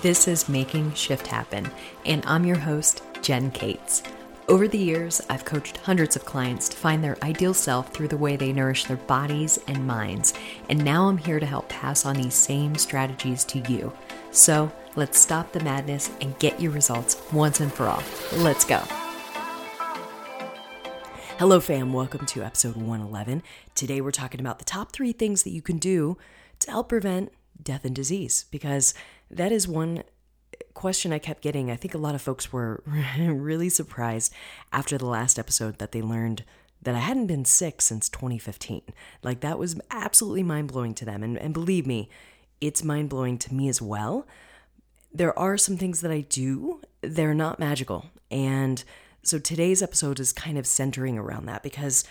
This is Making Shift Happen, and I'm your host, Jen Cates. Over the years, I've coached hundreds of clients to find their ideal self through the way they nourish their bodies and minds, and now I'm here to help pass on these same strategies to you. So let's stop the madness and get your results once and for all. Let's go. Hello, fam. Welcome to episode 111. Today, we're talking about the top three things that you can do to help prevent death and disease because that is one question I kept getting. I think a lot of folks were really surprised after the last episode that they learned that I hadn't been sick since 2015. Like, that was absolutely mind blowing to them. And, and believe me, it's mind blowing to me as well. There are some things that I do, they're not magical. And so today's episode is kind of centering around that because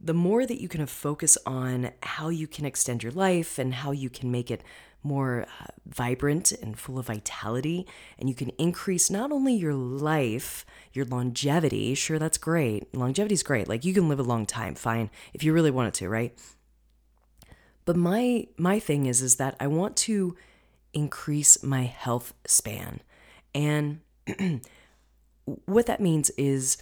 the more that you can focus on how you can extend your life and how you can make it more uh, vibrant and full of vitality, and you can increase not only your life, your longevity. Sure, that's great. Longevity is great. Like you can live a long time, fine, if you really wanted to, right? But my my thing is is that I want to increase my health span, and what that means is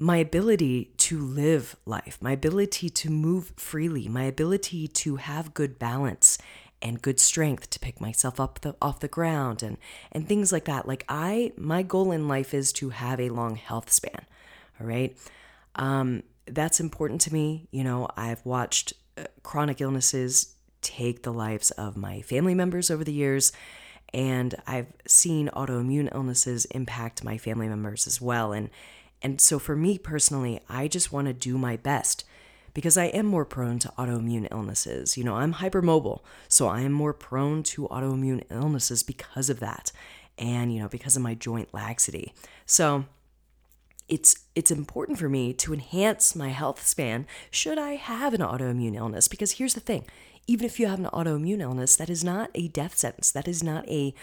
my ability to live life, my ability to move freely, my ability to have good balance and good strength to pick myself up the, off the ground and and things like that. Like I, my goal in life is to have a long health span. All right, um, that's important to me. You know, I've watched uh, chronic illnesses take the lives of my family members over the years. And I've seen autoimmune illnesses impact my family members as well. And and so for me personally, I just want to do my best because I am more prone to autoimmune illnesses. You know, I'm hypermobile, so I am more prone to autoimmune illnesses because of that. And, you know, because of my joint laxity. So, it's it's important for me to enhance my health span should I have an autoimmune illness because here's the thing even if you have an autoimmune illness that is not a death sentence that is not a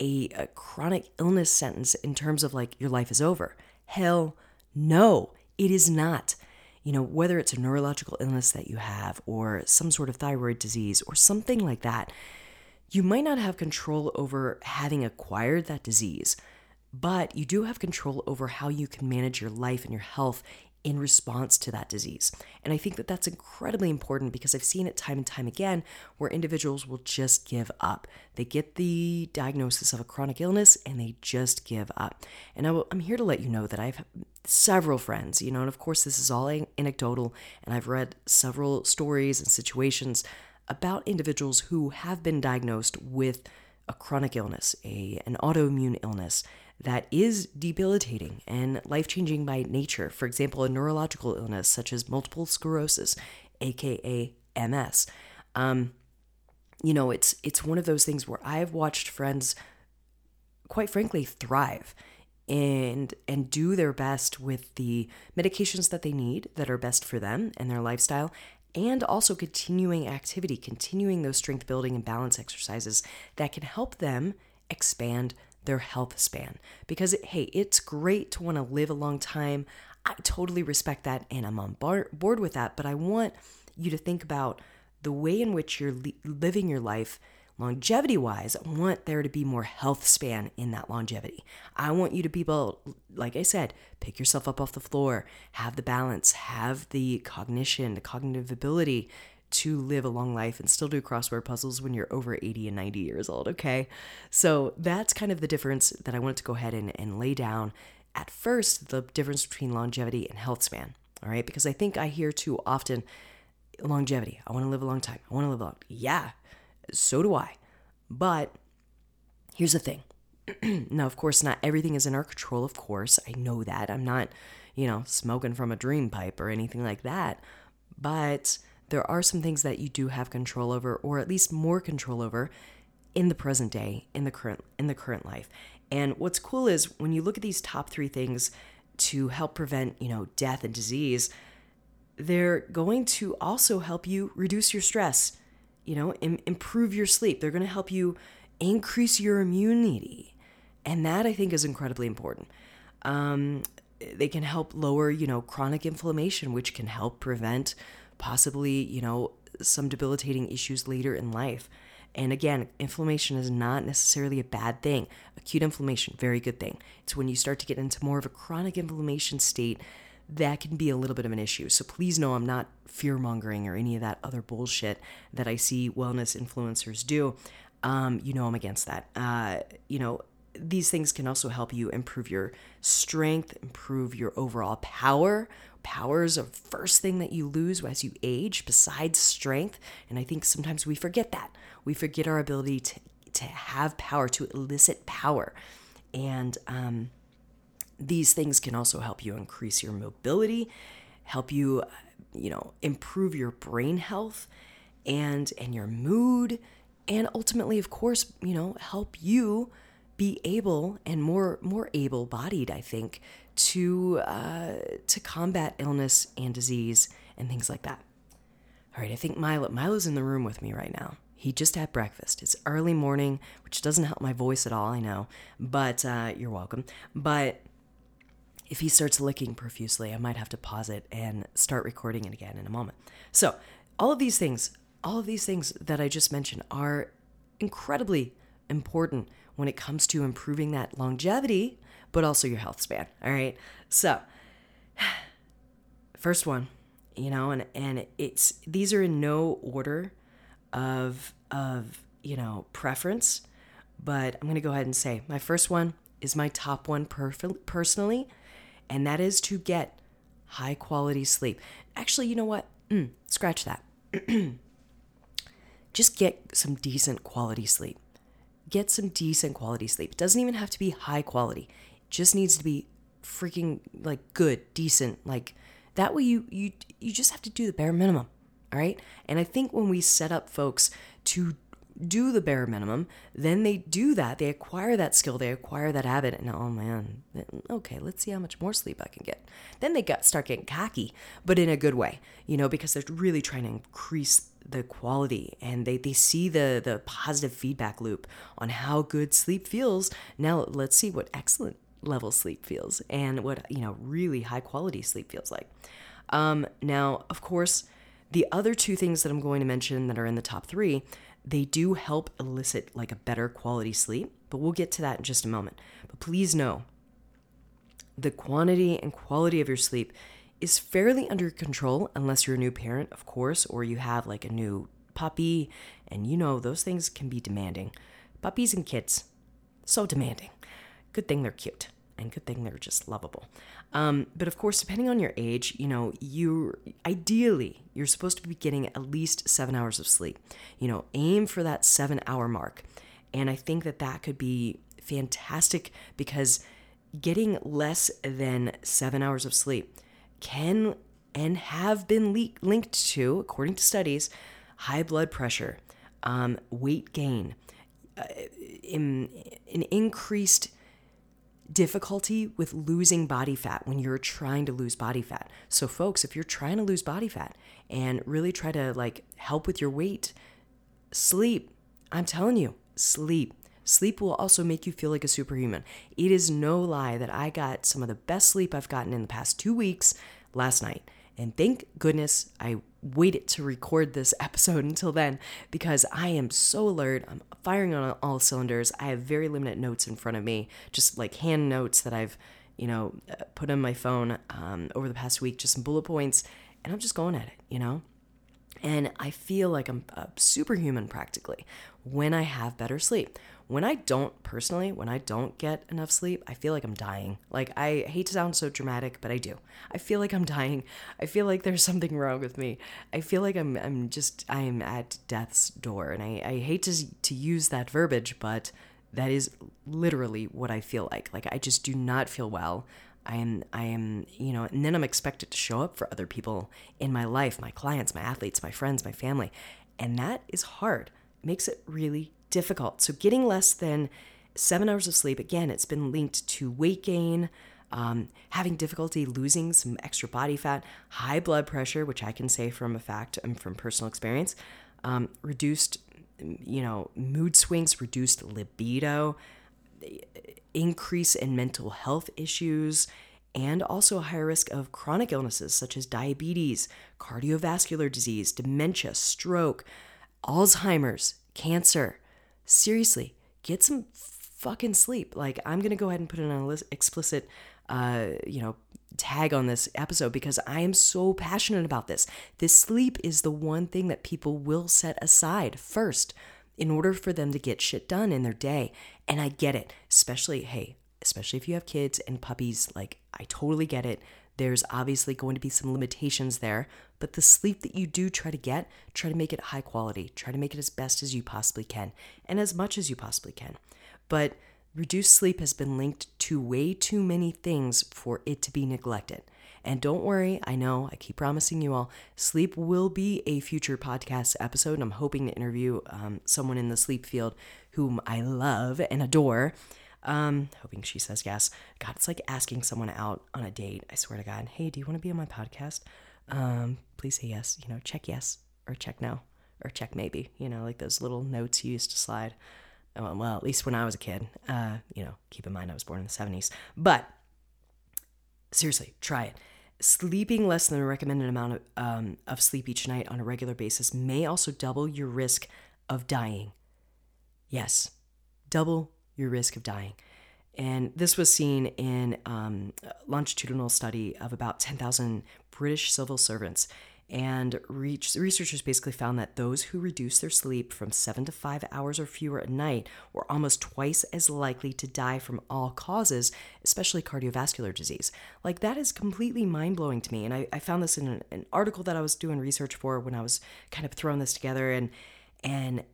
a, a chronic illness sentence in terms of like your life is over hell no it is not you know, whether it's a neurological illness that you have or some sort of thyroid disease or something like that, you might not have control over having acquired that disease, but you do have control over how you can manage your life and your health in response to that disease. And I think that that's incredibly important because I've seen it time and time again where individuals will just give up. They get the diagnosis of a chronic illness and they just give up. And I am here to let you know that I've several friends, you know, and of course, this is all anecdotal, and I've read several stories and situations about individuals who have been diagnosed with a chronic illness, a, an autoimmune illness that is debilitating and life changing by nature. For example, a neurological illness such as multiple sclerosis, aka MS. Um, you know, it's it's one of those things where I've watched friends, quite frankly, thrive and and do their best with the medications that they need that are best for them and their lifestyle and also continuing activity continuing those strength building and balance exercises that can help them expand their health span. Because hey it's great to want to live a long time. I totally respect that and i'm on bar- board with that but i want you to think about the way in which you're li- living your life longevity wise, I want there to be more health span in that longevity. I want you to be able, like I said, pick yourself up off the floor, have the balance, have the cognition, the cognitive ability to live a long life and still do crossword puzzles when you're over 80 and 90 years old, okay? So that's kind of the difference that I wanted to go ahead and, and lay down at first the difference between longevity and health span, all right? Because I think I hear too often longevity. I want to live a long time. I want to live long. Yeah, so do I. But here's the thing. now, of course, not everything is in our control, of course. I know that. I'm not, you know, smoking from a dream pipe or anything like that. But there are some things that you do have control over, or at least more control over in the present day, in the current in the current life. And what's cool is when you look at these top three things to help prevent, you know, death and disease, they're going to also help you reduce your stress you know, Im- improve your sleep. They're going to help you increase your immunity. And that I think is incredibly important. Um, they can help lower, you know, chronic inflammation, which can help prevent possibly, you know, some debilitating issues later in life. And again, inflammation is not necessarily a bad thing. Acute inflammation, very good thing. It's when you start to get into more of a chronic inflammation state that can be a little bit of an issue. So please know I'm not fear mongering or any of that other bullshit that I see wellness influencers do. Um, you know, I'm against that. Uh, you know, these things can also help you improve your strength, improve your overall power. Power is the first thing that you lose as you age, besides strength. And I think sometimes we forget that. We forget our ability to, to have power, to elicit power. And um, these things can also help you increase your mobility, help you, you know, improve your brain health and and your mood, and ultimately, of course, you know, help you be able and more more able-bodied, I think, to uh, to combat illness and disease and things like that. All right, I think Milo Milo's in the room with me right now. He just had breakfast. It's early morning, which doesn't help my voice at all, I know, but uh, you're welcome. But if he starts licking profusely, I might have to pause it and start recording it again in a moment. So, all of these things, all of these things that I just mentioned are incredibly important when it comes to improving that longevity, but also your health span. All right. So, first one, you know, and and it's these are in no order of of you know preference, but I'm gonna go ahead and say my first one is my top one perf- personally, and that is to get high quality sleep. Actually, you know what? Mm, scratch that. Just get some decent quality sleep. Get some decent quality sleep. It doesn't even have to be high quality. Just needs to be freaking like good, decent, like that way you you you just have to do the bare minimum. All right? And I think when we set up folks to do the bare minimum, then they do that. They acquire that skill, they acquire that habit, and oh man, okay, let's see how much more sleep I can get. Then they got start getting cocky, but in a good way, you know, because they're really trying to increase the quality and they, they see the the positive feedback loop on how good sleep feels now let's see what excellent level sleep feels and what you know really high quality sleep feels like um, now of course the other two things that i'm going to mention that are in the top three they do help elicit like a better quality sleep but we'll get to that in just a moment but please know the quantity and quality of your sleep is fairly under control unless you're a new parent, of course, or you have like a new puppy, and you know those things can be demanding. Puppies and kids, so demanding. Good thing they're cute, and good thing they're just lovable. Um, but of course, depending on your age, you know, you ideally you're supposed to be getting at least seven hours of sleep. You know, aim for that seven hour mark, and I think that that could be fantastic because getting less than seven hours of sleep can and have been le- linked to, according to studies, high blood pressure, um, weight gain, uh, in, an increased difficulty with losing body fat when you're trying to lose body fat. So folks, if you're trying to lose body fat and really try to like help with your weight, sleep. I'm telling you, sleep. Sleep will also make you feel like a superhuman. It is no lie that I got some of the best sleep I've gotten in the past 2 weeks last night. And thank goodness I waited to record this episode until then because I am so alert. I'm firing on all cylinders. I have very limited notes in front of me, just like hand notes that I've, you know, uh, put on my phone um, over the past week, just some bullet points, and I'm just going at it, you know? And I feel like I'm a superhuman practically when I have better sleep when I don't personally, when I don't get enough sleep, I feel like I'm dying. Like I hate to sound so dramatic, but I do. I feel like I'm dying. I feel like there's something wrong with me. I feel like I'm I'm just I am at death's door, and I I hate to to use that verbiage, but that is literally what I feel like. Like I just do not feel well. I am I am, you know, and then I'm expected to show up for other people in my life, my clients, my athletes, my friends, my family. And that is hard. Makes it really difficult. So, getting less than seven hours of sleep, again, it's been linked to weight gain, um, having difficulty losing some extra body fat, high blood pressure, which I can say from a fact and from personal experience, um, reduced, you know, mood swings, reduced libido, increase in mental health issues, and also a higher risk of chronic illnesses such as diabetes, cardiovascular disease, dementia, stroke, Alzheimer's, cancer. Seriously, get some fucking sleep. Like, I'm going to go ahead and put it on an explicit, uh, you know, tag on this episode because I am so passionate about this. This sleep is the one thing that people will set aside first in order for them to get shit done in their day. And I get it, especially, hey, especially if you have kids and puppies, like, I totally get it. There's obviously going to be some limitations there, but the sleep that you do try to get, try to make it high quality. Try to make it as best as you possibly can and as much as you possibly can. But reduced sleep has been linked to way too many things for it to be neglected. And don't worry, I know, I keep promising you all, sleep will be a future podcast episode. I'm hoping to interview um, someone in the sleep field whom I love and adore. Um, hoping she says yes. God, it's like asking someone out on a date. I swear to God. Hey, do you want to be on my podcast? Um, please say yes. You know, check yes or check no or check maybe. You know, like those little notes you used to slide. Oh, well, at least when I was a kid. Uh, you know, keep in mind I was born in the 70s. But seriously, try it. Sleeping less than the recommended amount of, um, of sleep each night on a regular basis may also double your risk of dying. Yes, double your risk of dying. And this was seen in um, a longitudinal study of about 10,000 British civil servants. And researchers basically found that those who reduced their sleep from seven to five hours or fewer at night were almost twice as likely to die from all causes, especially cardiovascular disease. Like, that is completely mind blowing to me. And I, I found this in an, an article that I was doing research for when I was kind of throwing this together. And, and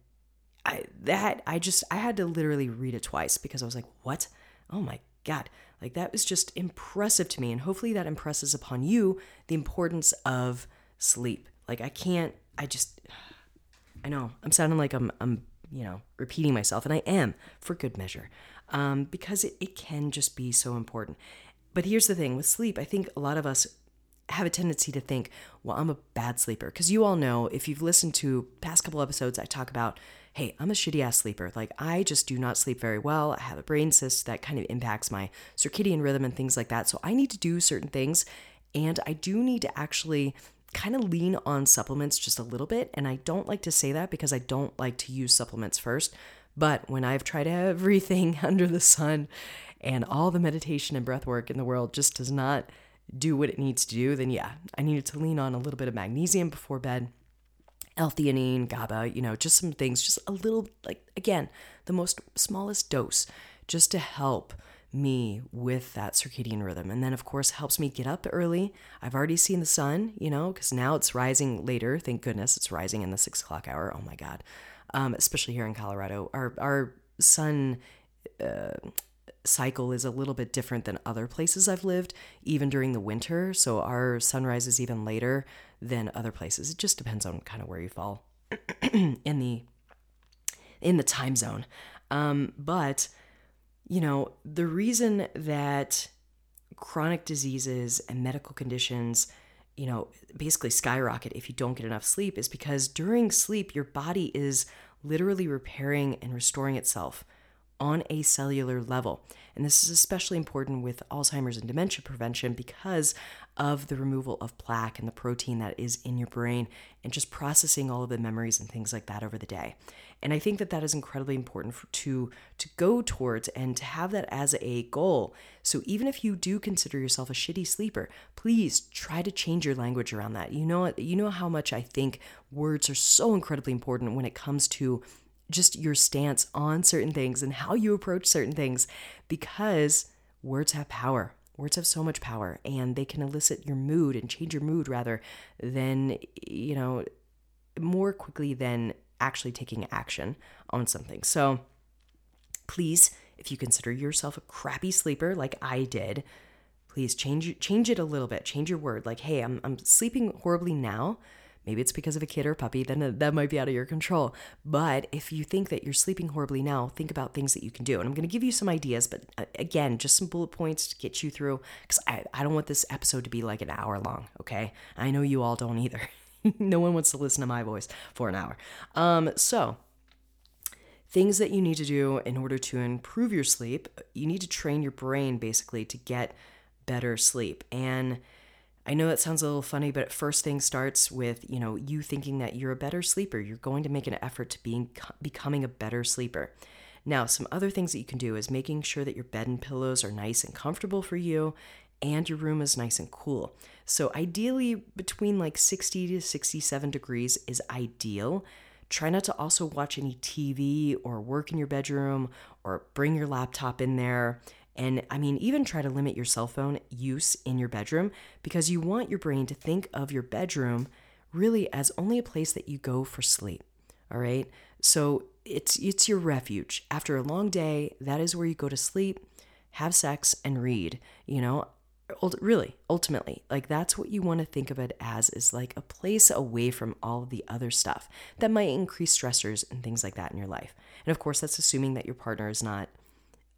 I, that I just I had to literally read it twice because I was like, "What? Oh my god." Like that was just impressive to me and hopefully that impresses upon you the importance of sleep. Like I can't I just I know. I'm sounding like I'm I'm, you know, repeating myself and I am for good measure. Um, because it, it can just be so important. But here's the thing with sleep, I think a lot of us have a tendency to think, well, I'm a bad sleeper. Because you all know, if you've listened to past couple episodes, I talk about hey, I'm a shitty ass sleeper. Like, I just do not sleep very well. I have a brain cyst that kind of impacts my circadian rhythm and things like that. So I need to do certain things. And I do need to actually kind of lean on supplements just a little bit. And I don't like to say that because I don't like to use supplements first. But when I've tried everything under the sun and all the meditation and breath work in the world just does not do what it needs to do, then yeah, I needed to lean on a little bit of magnesium before bed L-theanine, GABA, you know, just some things, just a little, like, again, the most smallest dose, just to help me with that circadian rhythm. And then, of course, helps me get up early. I've already seen the sun, you know, because now it's rising later. Thank goodness it's rising in the six o'clock hour. Oh my God. Um, especially here in Colorado. Our, our sun uh, cycle is a little bit different than other places I've lived, even during the winter. So our sunrise is even later than other places. It just depends on kind of where you fall in the in the time zone. Um, but you know, the reason that chronic diseases and medical conditions you know, basically skyrocket if you don't get enough sleep is because during sleep, your body is literally repairing and restoring itself on a cellular level. And this is especially important with Alzheimer's and dementia prevention because of the removal of plaque and the protein that is in your brain and just processing all of the memories and things like that over the day. And I think that that is incredibly important for, to to go towards and to have that as a goal. So even if you do consider yourself a shitty sleeper, please try to change your language around that. You know you know how much I think words are so incredibly important when it comes to just your stance on certain things and how you approach certain things because words have power. Words have so much power and they can elicit your mood and change your mood rather than, you know, more quickly than actually taking action on something. So please, if you consider yourself a crappy sleeper like I did, please change change it a little bit. Change your word. Like, hey, I'm I'm sleeping horribly now Maybe it's because of a kid or puppy, then that might be out of your control. But if you think that you're sleeping horribly now, think about things that you can do. And I'm going to give you some ideas, but uh, again, just some bullet points to get you through because I, I don't want this episode to be like an hour long, okay? I know you all don't either. no one wants to listen to my voice for an hour. Um, so, things that you need to do in order to improve your sleep, you need to train your brain basically to get better sleep. And I know that sounds a little funny, but first thing starts with, you know, you thinking that you're a better sleeper. You're going to make an effort to being becoming a better sleeper. Now, some other things that you can do is making sure that your bed and pillows are nice and comfortable for you and your room is nice and cool. So, ideally, between like 60 to 67 degrees is ideal. Try not to also watch any TV or work in your bedroom or bring your laptop in there. And I mean, even try to limit your cell phone use in your bedroom because you want your brain to think of your bedroom really as only a place that you go for sleep. All right. So it's it's your refuge. After a long day, that is where you go to sleep, have sex, and read. You know, really, ultimately, like that's what you want to think of it as is like a place away from all the other stuff that might increase stressors and things like that in your life. And of course, that's assuming that your partner is not.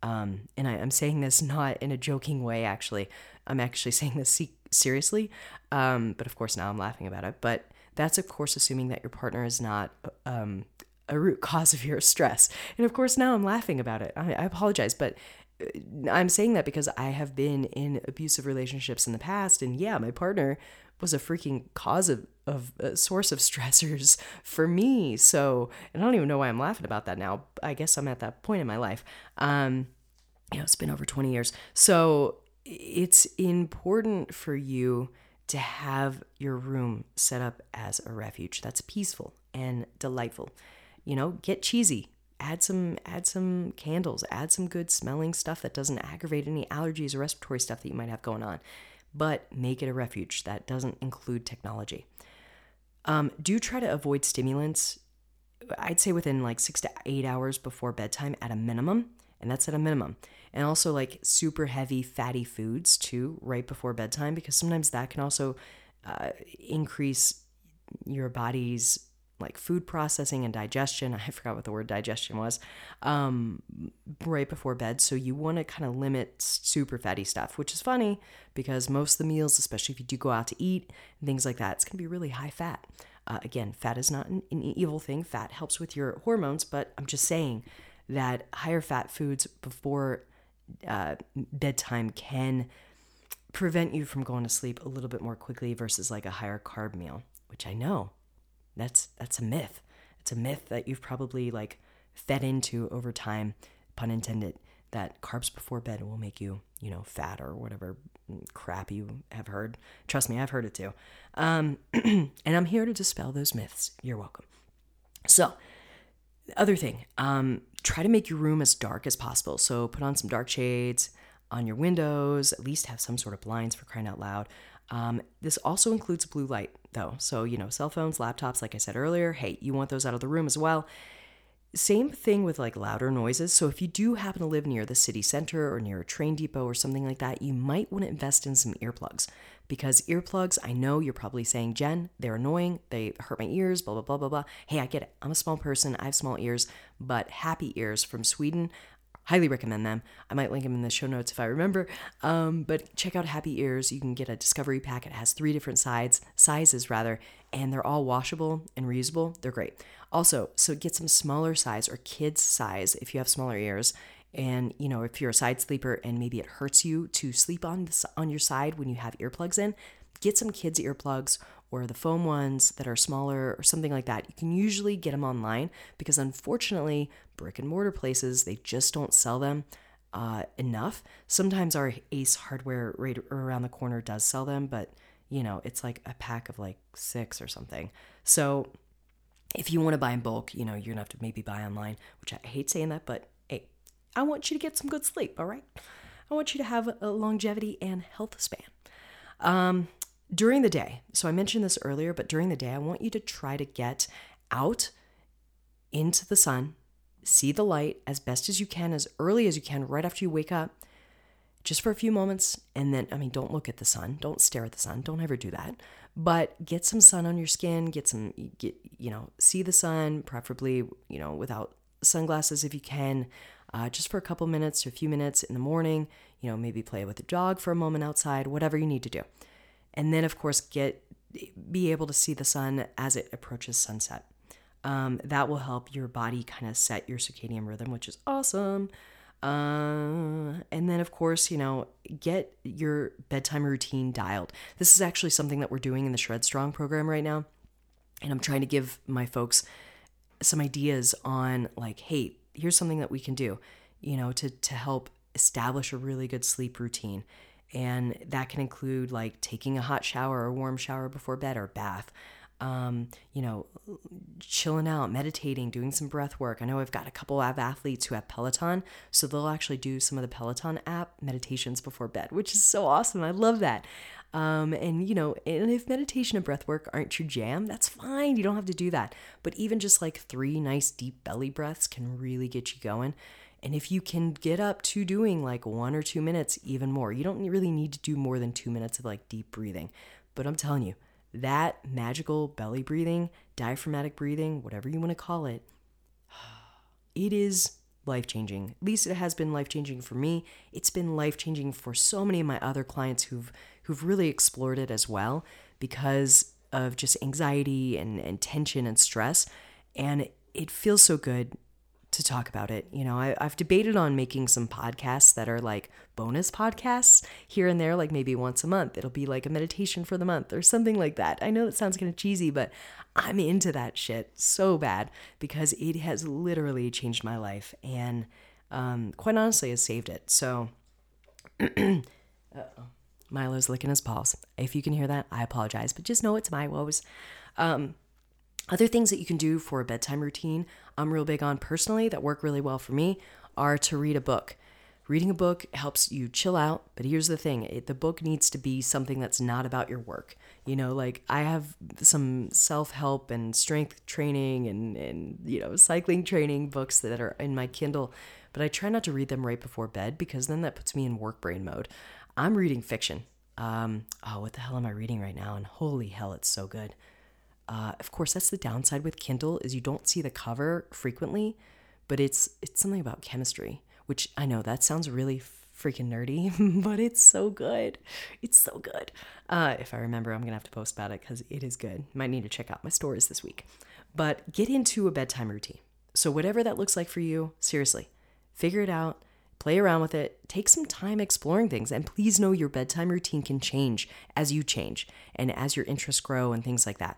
Um, and I, am saying this not in a joking way. Actually, I'm actually saying this seriously. Um, but of course, now I'm laughing about it. But that's of course assuming that your partner is not um, a root cause of your stress. And of course, now I'm laughing about it. I, I apologize, but I'm saying that because I have been in abusive relationships in the past, and yeah, my partner was a freaking cause of, of a source of stressors for me. So, and I don't even know why I'm laughing about that now. I guess I'm at that point in my life. Um, you know, it's been over 20 years. So it's important for you to have your room set up as a refuge that's peaceful and delightful you know get cheesy add some add some candles add some good smelling stuff that doesn't aggravate any allergies or respiratory stuff that you might have going on but make it a refuge that doesn't include technology. Um, do try to avoid stimulants i'd say within like six to eight hours before bedtime at a minimum and that's at a minimum. And also like super heavy fatty foods too right before bedtime because sometimes that can also uh, increase your body's like food processing and digestion. I forgot what the word digestion was. Um, right before bed, so you want to kind of limit super fatty stuff, which is funny because most of the meals, especially if you do go out to eat and things like that, it's gonna be really high fat. Uh, again, fat is not an, an evil thing. Fat helps with your hormones, but I'm just saying that higher fat foods before uh, bedtime can prevent you from going to sleep a little bit more quickly versus like a higher carb meal, which I know that's that's a myth. It's a myth that you've probably like fed into over time, pun intended, that carbs before bed will make you, you know, fat or whatever crap you have heard. Trust me, I've heard it too. Um, and I'm here to dispel those myths. You're welcome. So, other thing, um, try to make your room as dark as possible. So, put on some dark shades on your windows, at least have some sort of blinds for crying out loud. Um, this also includes blue light, though. So, you know, cell phones, laptops, like I said earlier, hey, you want those out of the room as well. Same thing with like louder noises. So, if you do happen to live near the city center or near a train depot or something like that, you might want to invest in some earplugs because earplugs, I know you're probably saying, Jen, they're annoying, they hurt my ears, blah, blah, blah, blah, blah. Hey, I get it. I'm a small person, I have small ears, but Happy Ears from Sweden highly recommend them. I might link them in the show notes if I remember. Um, but check out Happy Ears. You can get a discovery pack. It has three different sides, sizes rather, and they're all washable and reusable. They're great. Also, so get some smaller size or kids size if you have smaller ears. And you know, if you're a side sleeper and maybe it hurts you to sleep on on your side when you have earplugs in, get some kids earplugs or the foam ones that are smaller or something like that. You can usually get them online because unfortunately, brick and mortar places, they just don't sell them uh, enough. Sometimes our Ace hardware right around the corner does sell them, but you know, it's like a pack of like six or something. So if you want to buy in bulk, you know, you're gonna have to maybe buy online, which I hate saying that, but hey, I want you to get some good sleep, all right? I want you to have a longevity and health span. Um, during the day, so I mentioned this earlier, but during the day, I want you to try to get out into the sun, see the light as best as you can, as early as you can, right after you wake up, just for a few moments. And then, I mean, don't look at the sun, don't stare at the sun, don't ever do that. But get some sun on your skin, get some, get, you know, see the sun, preferably, you know, without sunglasses if you can, uh, just for a couple minutes or a few minutes in the morning. You know, maybe play with the dog for a moment outside, whatever you need to do and then of course get be able to see the sun as it approaches sunset. Um, that will help your body kind of set your circadian rhythm, which is awesome. Uh, and then, of course, you know, get your bedtime routine dialed. This is actually something that we're doing in the Shred Strong program right now. And I'm trying to give my folks some ideas on, like, hey, here's something that we can do, you know, to, to help establish a really good sleep routine. And that can include like taking a hot shower or warm shower before bed or bath um, you know, chilling out, meditating, doing some breath work. I know I've got a couple of athletes who have Peloton, so they'll actually do some of the Peloton app meditations before bed, which is so awesome. I love that. Um, and you know, and if meditation and breath work aren't your jam, that's fine. You don't have to do that. But even just like three nice deep belly breaths can really get you going. And if you can get up to doing like one or two minutes, even more, you don't really need to do more than two minutes of like deep breathing. But I'm telling you, that magical belly breathing, diaphragmatic breathing, whatever you want to call it, it is life changing. At least it has been life changing for me. It's been life changing for so many of my other clients who've who've really explored it as well because of just anxiety and, and tension and stress. And it feels so good to talk about it. You know, I, have debated on making some podcasts that are like bonus podcasts here and there, like maybe once a month. It'll be like a meditation for the month or something like that. I know it sounds kind of cheesy, but I'm into that shit so bad because it has literally changed my life and um, quite honestly has saved it. So, Milo's licking his paws. If you can hear that, I apologize, but just know it's my woes. Um, other things that you can do for a bedtime routine, I'm real big on personally that work really well for me, are to read a book. Reading a book helps you chill out, but here's the thing it, the book needs to be something that's not about your work. You know, like I have some self help and strength training and, and, you know, cycling training books that are in my Kindle, but I try not to read them right before bed because then that puts me in work brain mode. I'm reading fiction. Um, oh, what the hell am I reading right now? And holy hell, it's so good. Uh, of course, that's the downside with Kindle is you don't see the cover frequently, but it's it's something about chemistry, which I know that sounds really freaking nerdy, but it's so good. It's so good. Uh, if I remember, I'm gonna have to post about it because it is good. Might need to check out my stories this week. But get into a bedtime routine. So whatever that looks like for you, seriously, figure it out. Play around with it. Take some time exploring things. And please know your bedtime routine can change as you change and as your interests grow and things like that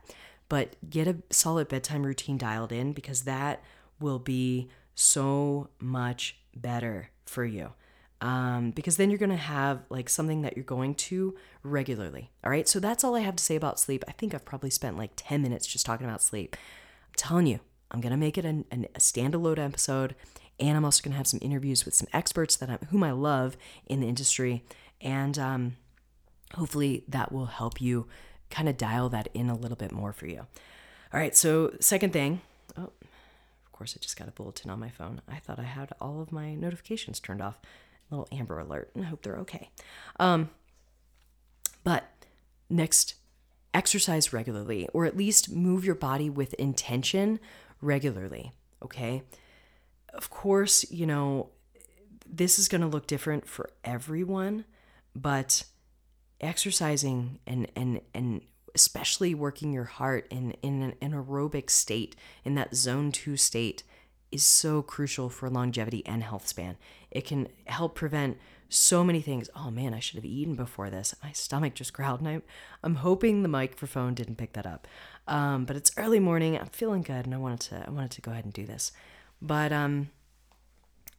but get a solid bedtime routine dialed in because that will be so much better for you. Um, because then you're going to have like something that you're going to regularly. All right. So that's all I have to say about sleep. I think I've probably spent like 10 minutes just talking about sleep. I'm telling you, I'm going to make it an, an, a standalone episode. And I'm also going to have some interviews with some experts that I'm, whom I love in the industry. And um, hopefully that will help you kind of dial that in a little bit more for you. All right, so second thing, oh, of course, I just got a bulletin on my phone. I thought I had all of my notifications turned off. A little Amber Alert, and I hope they're okay. Um, but next, exercise regularly, or at least move your body with intention regularly, okay? Of course, you know, this is going to look different for everyone, but exercising and and and especially working your heart in in an, aerobic state in that zone 2 state is so crucial for longevity and health span. It can help prevent so many things. Oh man i should have eaten before this. My stomach just growled and i'm, I'm hoping the microphone didn't pick that up. Um, but it's early morning. I'm feeling good and i wanted to i wanted to go ahead and do this. But um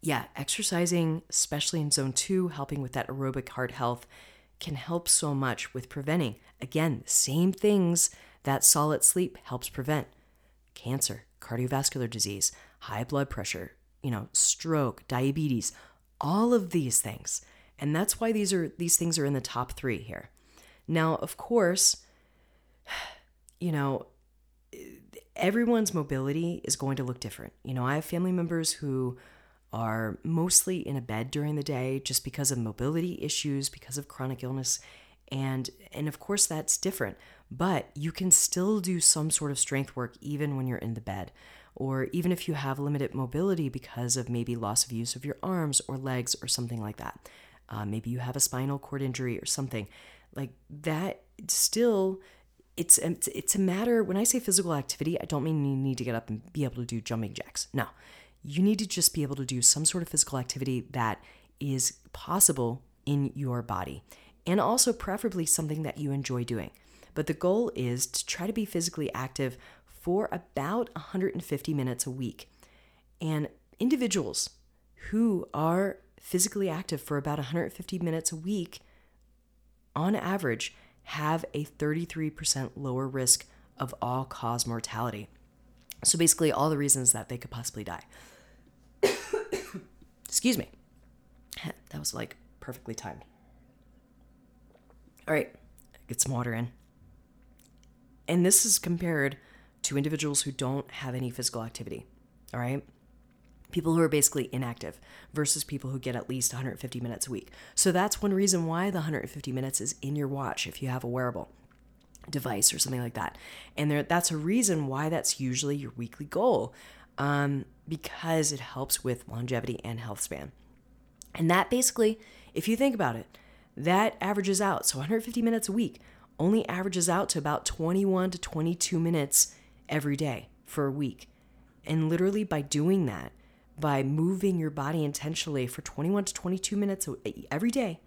yeah exercising especially in zone 2 helping with that aerobic heart health can help so much with preventing, again, the same things that solid sleep helps prevent cancer, cardiovascular disease, high blood pressure, you know, stroke, diabetes, all of these things. And that's why these are these things are in the top 3 here. Now, of course, you know, everyone's mobility is going to look different. You know, I have family members who are mostly in a bed during the day just because of mobility issues, because of chronic illness. And, and of course, that's different, but you can still do some sort of strength work even when you're in the bed, or even if you have limited mobility because of maybe loss of use of your arms or legs or something like that. Uh, maybe you have a spinal cord injury or something like that. Still, it's it's a matter. When I say physical activity, I don't mean you need to get up and be able to do jumping jacks. No, you need to just be able to do some sort of physical activity that is possible in your body and also preferably something that you enjoy doing. But the goal is to try to be physically active for about 150 minutes a week. And individuals who are physically active for about 150 minutes a week, on average, have a 33% lower risk of all cause mortality. So basically, all the reasons that they could possibly die. Excuse me. That was like perfectly timed. All right, get some water in. And this is compared to individuals who don't have any physical activity. All right. People who are basically inactive versus people who get at least 150 minutes a week. So that's one reason why the 150 minutes is in your watch if you have a wearable device or something like that. And there, that's a reason why that's usually your weekly goal um, because it helps with longevity and health span. And that basically, if you think about it, that averages out. So 150 minutes a week only averages out to about 21 to 22 minutes every day for a week. And literally by doing that, by moving your body intentionally for 21 to 22 minutes every day,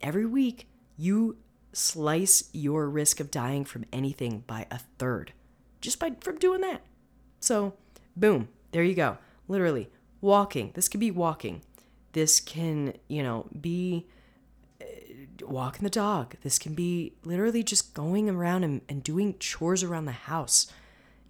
every week, you slice your risk of dying from anything by a third just by from doing that. So, boom, there you go. Literally, walking. This could be walking. This can, you know, be uh, walking the dog. This can be literally just going around and, and doing chores around the house,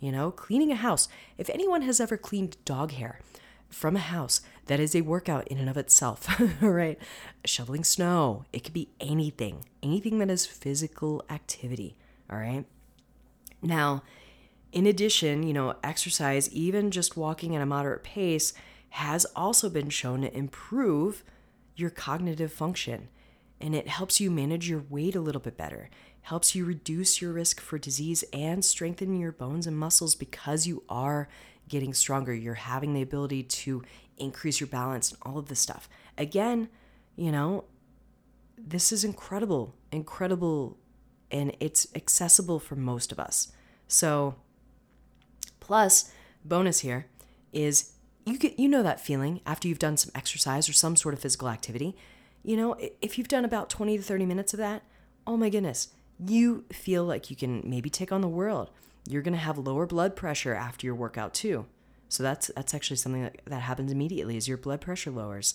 you know, cleaning a house. If anyone has ever cleaned dog hair from a house, that is a workout in and of itself, right? Shoveling snow, it could be anything, anything that is physical activity, all right? Now, in addition, you know, exercise, even just walking at a moderate pace, has also been shown to improve your cognitive function. And it helps you manage your weight a little bit better. Helps you reduce your risk for disease and strengthen your bones and muscles because you are getting stronger. You're having the ability to increase your balance and all of this stuff. Again you know this is incredible incredible and it's accessible for most of us. So plus bonus here is you get you know that feeling after you've done some exercise or some sort of physical activity. You know, if you've done about 20 to 30 minutes of that, oh my goodness, you feel like you can maybe take on the world. You're going to have lower blood pressure after your workout too. So that's that's actually something that, that happens immediately is your blood pressure lowers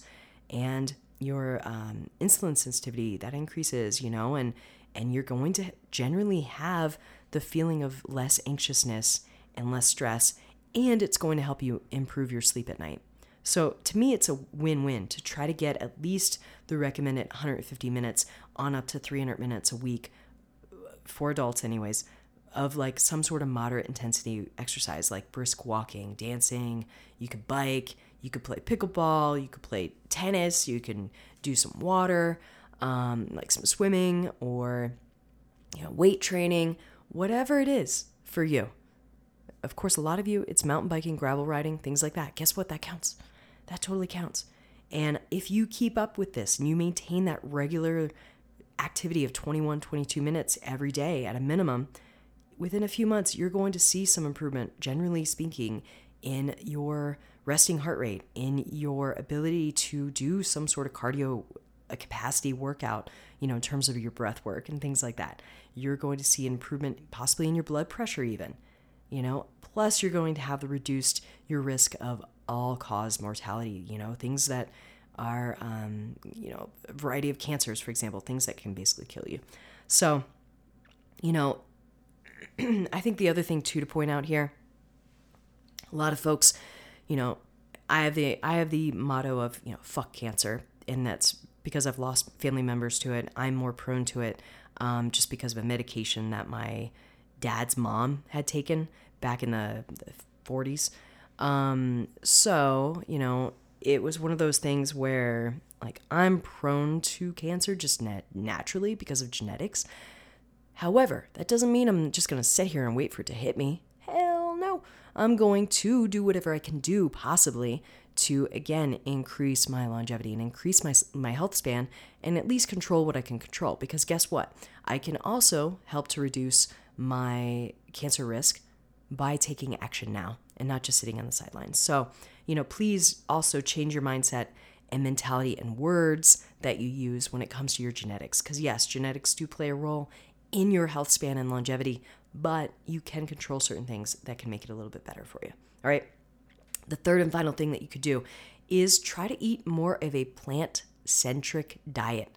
and your um, insulin sensitivity that increases, you know, and and you're going to generally have the feeling of less anxiousness and less stress and it's going to help you improve your sleep at night. So to me, it's a win win to try to get at least the recommended 150 minutes on up to 300 minutes a week for adults, anyways, of like some sort of moderate intensity exercise, like brisk walking, dancing. You could bike, you could play pickleball, you could play tennis, you can do some water, um, like some swimming or you know weight training, whatever it is for you of course, a lot of you, it's mountain biking, gravel riding, things like that. Guess what? That counts. That totally counts. And if you keep up with this and you maintain that regular activity of 21, 22 minutes every day at a minimum, within a few months, you're going to see some improvement, generally speaking, in your resting heart rate, in your ability to do some sort of cardio capacity workout, you know, in terms of your breath work and things like that. You're going to see improvement possibly in your blood pressure even you know? Plus you're going to have the reduced your risk of all cause mortality you know? Things that are um, you know a variety of cancers for example things that can basically kill you. So you know i think the other thing too to point out here a lot of folks you know i have the i have the motto of you know fuck cancer and that's because i've lost family members to it. I'm more prone to it um, just because of a medication that my dad's mom had taken back in the, the 40s. Um, so, you know, it was one of those things where, like, I'm prone to cancer just nat- naturally because of genetics. However, that doesn't mean I'm just going to sit here and wait for it to hit me. Hell no. I'm going to do whatever I can do, possibly, to again increase my longevity and increase my, my health span and at least control what I can control. Because guess what? I can also help to reduce my cancer risk by taking action now and not just sitting on the sidelines. So, you know, please also change your mindset and mentality and words that you use when it comes to your genetics. Because, yes, genetics do play a role in your health span and longevity, but you can control certain things that can make it a little bit better for you. All right. The third and final thing that you could do is try to eat more of a plant centric diet.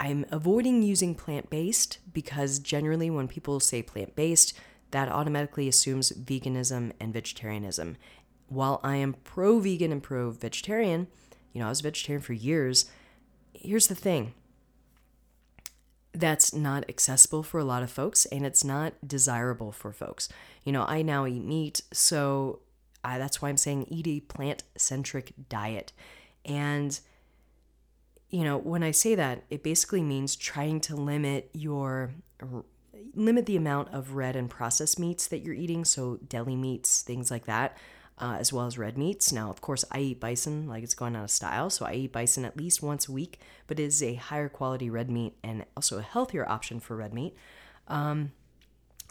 I'm avoiding using plant based because generally, when people say plant based, that automatically assumes veganism and vegetarianism. While I am pro vegan and pro vegetarian, you know, I was vegetarian for years. Here's the thing that's not accessible for a lot of folks and it's not desirable for folks. You know, I now eat meat, so I, that's why I'm saying eat a plant centric diet. And, you know, when I say that, it basically means trying to limit your limit the amount of red and processed meats that you're eating so deli meats things like that uh, as well as red meats. Now, of course, I eat bison like it's gone out of style, so I eat bison at least once a week, but it is a higher quality red meat and also a healthier option for red meat. Um,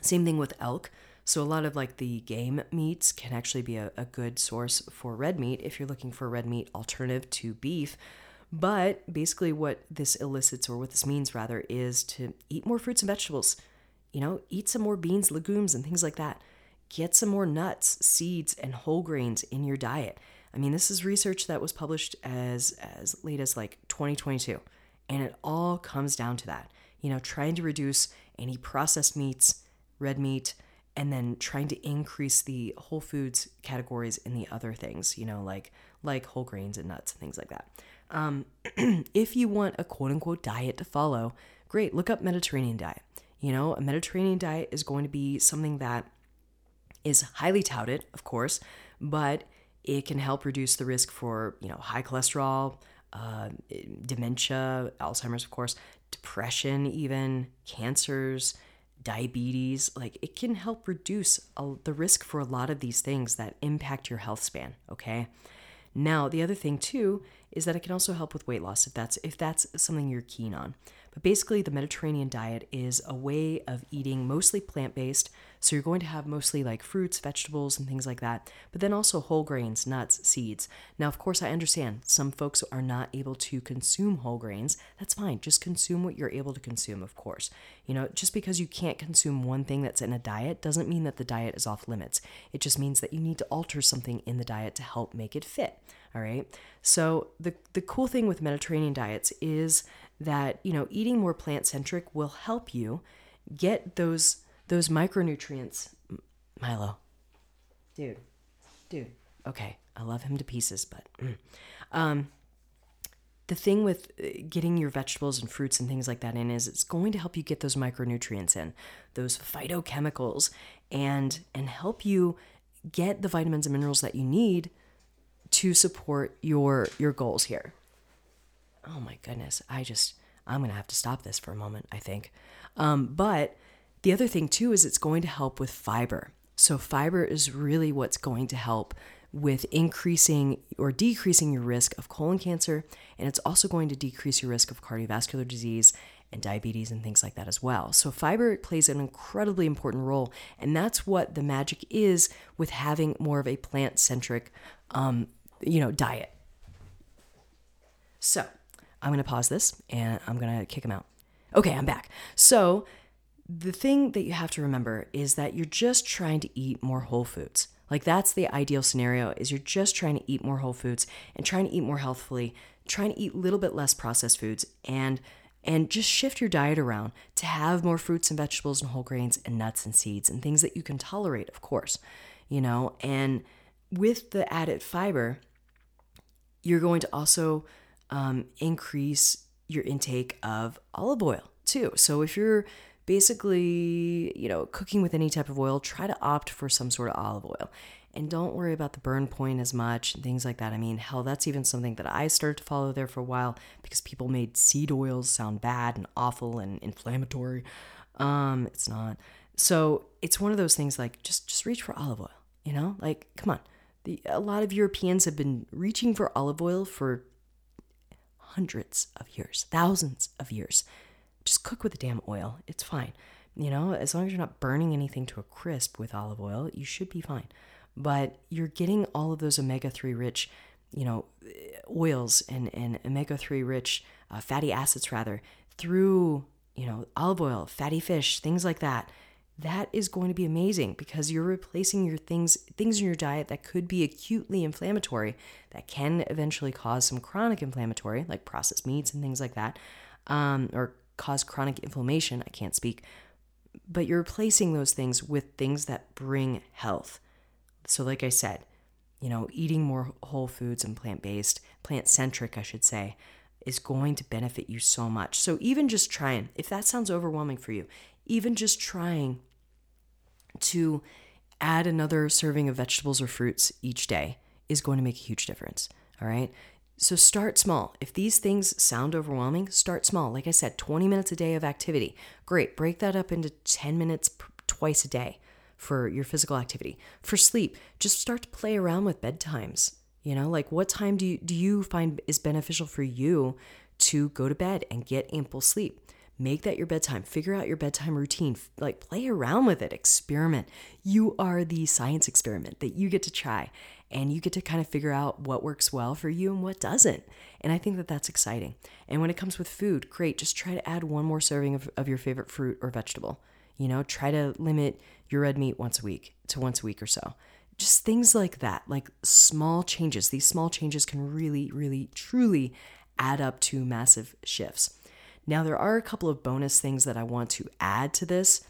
same thing with elk. So, a lot of like the game meats can actually be a, a good source for red meat if you're looking for a red meat alternative to beef. But basically, what this elicits, or what this means rather, is to eat more fruits and vegetables. You know, eat some more beans, legumes, and things like that. Get some more nuts, seeds, and whole grains in your diet. I mean, this is research that was published as as late as like 2022, and it all comes down to that. You know, trying to reduce any processed meats, red meat, and then trying to increase the whole foods categories in the other things. You know, like like whole grains and nuts and things like that. Um, if you want a quote unquote diet to follow, great. Look up Mediterranean diet. You know, a Mediterranean diet is going to be something that is highly touted, of course, but it can help reduce the risk for you know high cholesterol, uh, dementia, Alzheimer's, of course, depression, even cancers, diabetes. Like it can help reduce a, the risk for a lot of these things that impact your health span. Okay. Now the other thing too is that it can also help with weight loss if that's if that's something you're keen on. But basically, the Mediterranean diet is a way of eating mostly plant based. So you're going to have mostly like fruits, vegetables, and things like that, but then also whole grains, nuts, seeds. Now, of course, I understand some folks are not able to consume whole grains. That's fine. Just consume what you're able to consume, of course. You know, just because you can't consume one thing that's in a diet doesn't mean that the diet is off limits. It just means that you need to alter something in the diet to help make it fit. All right. So the the cool thing with Mediterranean diets is that you know eating more plant centric will help you get those those micronutrients. Milo. Dude. Dude. Okay. I love him to pieces but mm. um the thing with uh, getting your vegetables and fruits and things like that in is it's going to help you get those micronutrients in those phytochemicals and and help you get the vitamins and minerals that you need to support your your goals here oh my goodness, I just, I'm going to have to stop this for a moment, I think. Um, but the other thing too is it's going to help with fiber. So, fiber is really what's going to help with increasing or decreasing your risk of colon cancer. And it's also going to decrease your risk of cardiovascular disease and diabetes and things like that as well. So, fiber plays an incredibly important role. And that's what the magic is with having more of a plant centric, um, you know, diet. So, I'm going to pause this and I'm going to kick him out. Okay, I'm back. So, the thing that you have to remember is that you're just trying to eat more whole foods. Like that's the ideal scenario is you're just trying to eat more whole foods and trying to eat more healthfully, trying to eat a little bit less processed foods and and just shift your diet around to have more fruits and vegetables and whole grains and nuts and seeds and things that you can tolerate, of course. You know, and with the added fiber, you're going to also um, increase your intake of olive oil too. So if you're basically, you know, cooking with any type of oil, try to opt for some sort of olive oil. And don't worry about the burn point as much and things like that. I mean, hell, that's even something that I started to follow there for a while because people made seed oils sound bad and awful and inflammatory. Um, it's not. So it's one of those things like just just reach for olive oil, you know? Like, come on. The, a lot of Europeans have been reaching for olive oil for hundreds of years, thousands of years. Just cook with the damn oil. It's fine. You know, as long as you're not burning anything to a crisp with olive oil, you should be fine. but you're getting all of those omega 3 rich, you know, oils and, and omega 3 rich uh, fatty acids, rather, through, you know, olive oil, fatty fish, things like that. That is going to be amazing because you're replacing your things things in your diet that could be acutely inflammatory that can eventually cause some chronic inflammatory like processed meats and things like that um, or cause chronic inflammation i can't speak but you're replacing those things with things that bring health so, like I said, you know, eating more whole foods and plant based, plant centric, I should say, is going to benefit you so much. So, even just trying, if that sounds overwhelming for you, even just trying to add another serving of vegetables or fruits each day is going to make a huge difference. All right. So start small. If these things sound overwhelming, start small. Like I said, 20 minutes a day of activity. Great. Break that up into 10 minutes twice a day for your physical activity. For sleep, just start to play around with bedtimes. You know, like what time do you do you find is beneficial for you to go to bed and get ample sleep? Make that your bedtime. Figure out your bedtime routine. Like play around with it, experiment. You are the science experiment that you get to try and you get to kind of figure out what works well for you and what doesn't. And I think that that's exciting. And when it comes with food, great, just try to add one more serving of, of your favorite fruit or vegetable. You know, try to limit your red meat once a week to once a week or so. Just things like that, like small changes. These small changes can really, really, truly add up to massive shifts. Now, there are a couple of bonus things that I want to add to this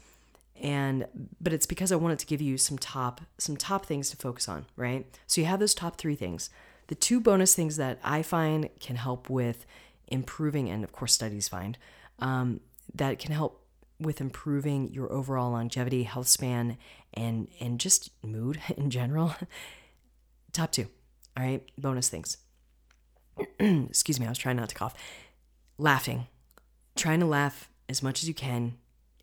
and but it's because I wanted to give you some top some top things to focus on, right? So you have those top 3 things. The two bonus things that I find can help with improving, and of course studies find um, that can help with improving your overall longevity, health span, and and just mood in general. Top two. All right, bonus things. Excuse me, I was trying not to cough. Laughing. Trying to laugh as much as you can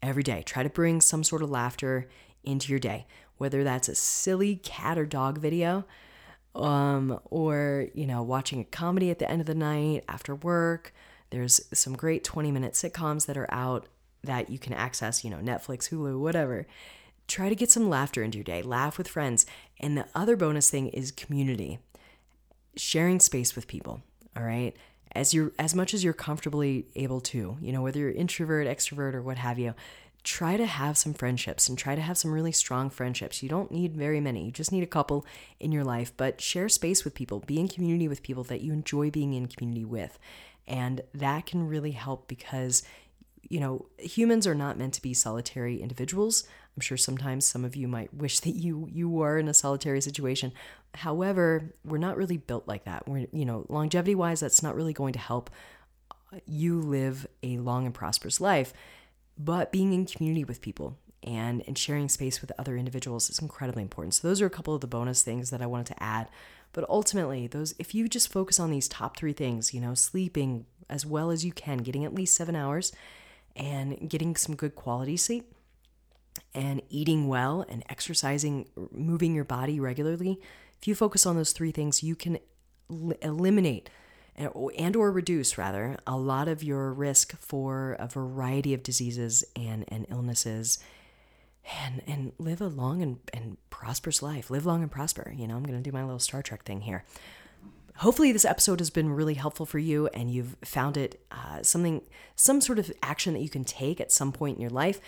every day. Try to bring some sort of laughter into your day, whether that's a silly cat or dog video, um, or you know, watching a comedy at the end of the night after work. There's some great 20 minute sitcoms that are out that you can access, you know, Netflix, Hulu, whatever. Try to get some laughter into your day, laugh with friends. And the other bonus thing is community, sharing space with people, all right? As you're as much as you're comfortably able to, you know, whether you're introvert, extrovert, or what have you, try to have some friendships and try to have some really strong friendships. You don't need very many, you just need a couple in your life, but share space with people, be in community with people that you enjoy being in community with. And that can really help because you know, humans are not meant to be solitary individuals. I'm sure sometimes some of you might wish that you you were in a solitary situation. However, we're not really built like that. We're, you know, longevity wise, that's not really going to help you live a long and prosperous life. But being in community with people and and sharing space with other individuals is incredibly important. So those are a couple of the bonus things that I wanted to add. But ultimately, those if you just focus on these top 3 things, you know, sleeping as well as you can, getting at least 7 hours and getting some good quality sleep and eating well and exercising, moving your body regularly, if you focus on those three things, you can eliminate and or reduce rather a lot of your risk for a variety of diseases and, and illnesses. And and live a long and, and prosperous life. Live long and prosper. You know i'm to do my little star trek thing here. Hopefully this episode has been really helpful for you and you've found it uh, something some sort of action that you can take at some point in your life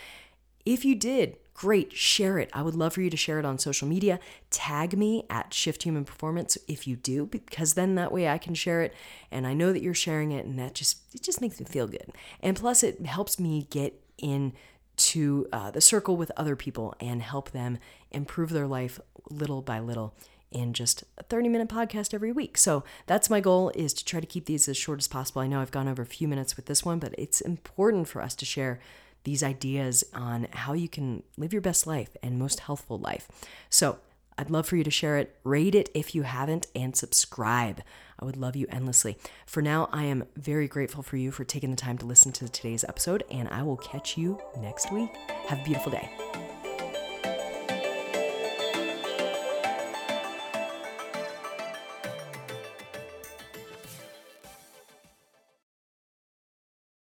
if you did great share it i would love for you to share it on social media tag me at shift human performance if you do because then that way i can share it and i know that you're sharing it and that just it just makes me feel good and plus it helps me get in to uh, the circle with other people and help them improve their life little by little in just a 30 minute podcast every week. So that's my goal is to try to keep these as short as possible. I know I've gone over a few minutes with this one, but it's important for us to share these ideas on how you can live your best life and most healthful life. So I'd love for you to share it, rate it if you haven't, and subscribe. I would love you endlessly. For now, I am very grateful for you for taking the time to listen to today's episode, and I will catch you next week. Have a beautiful day.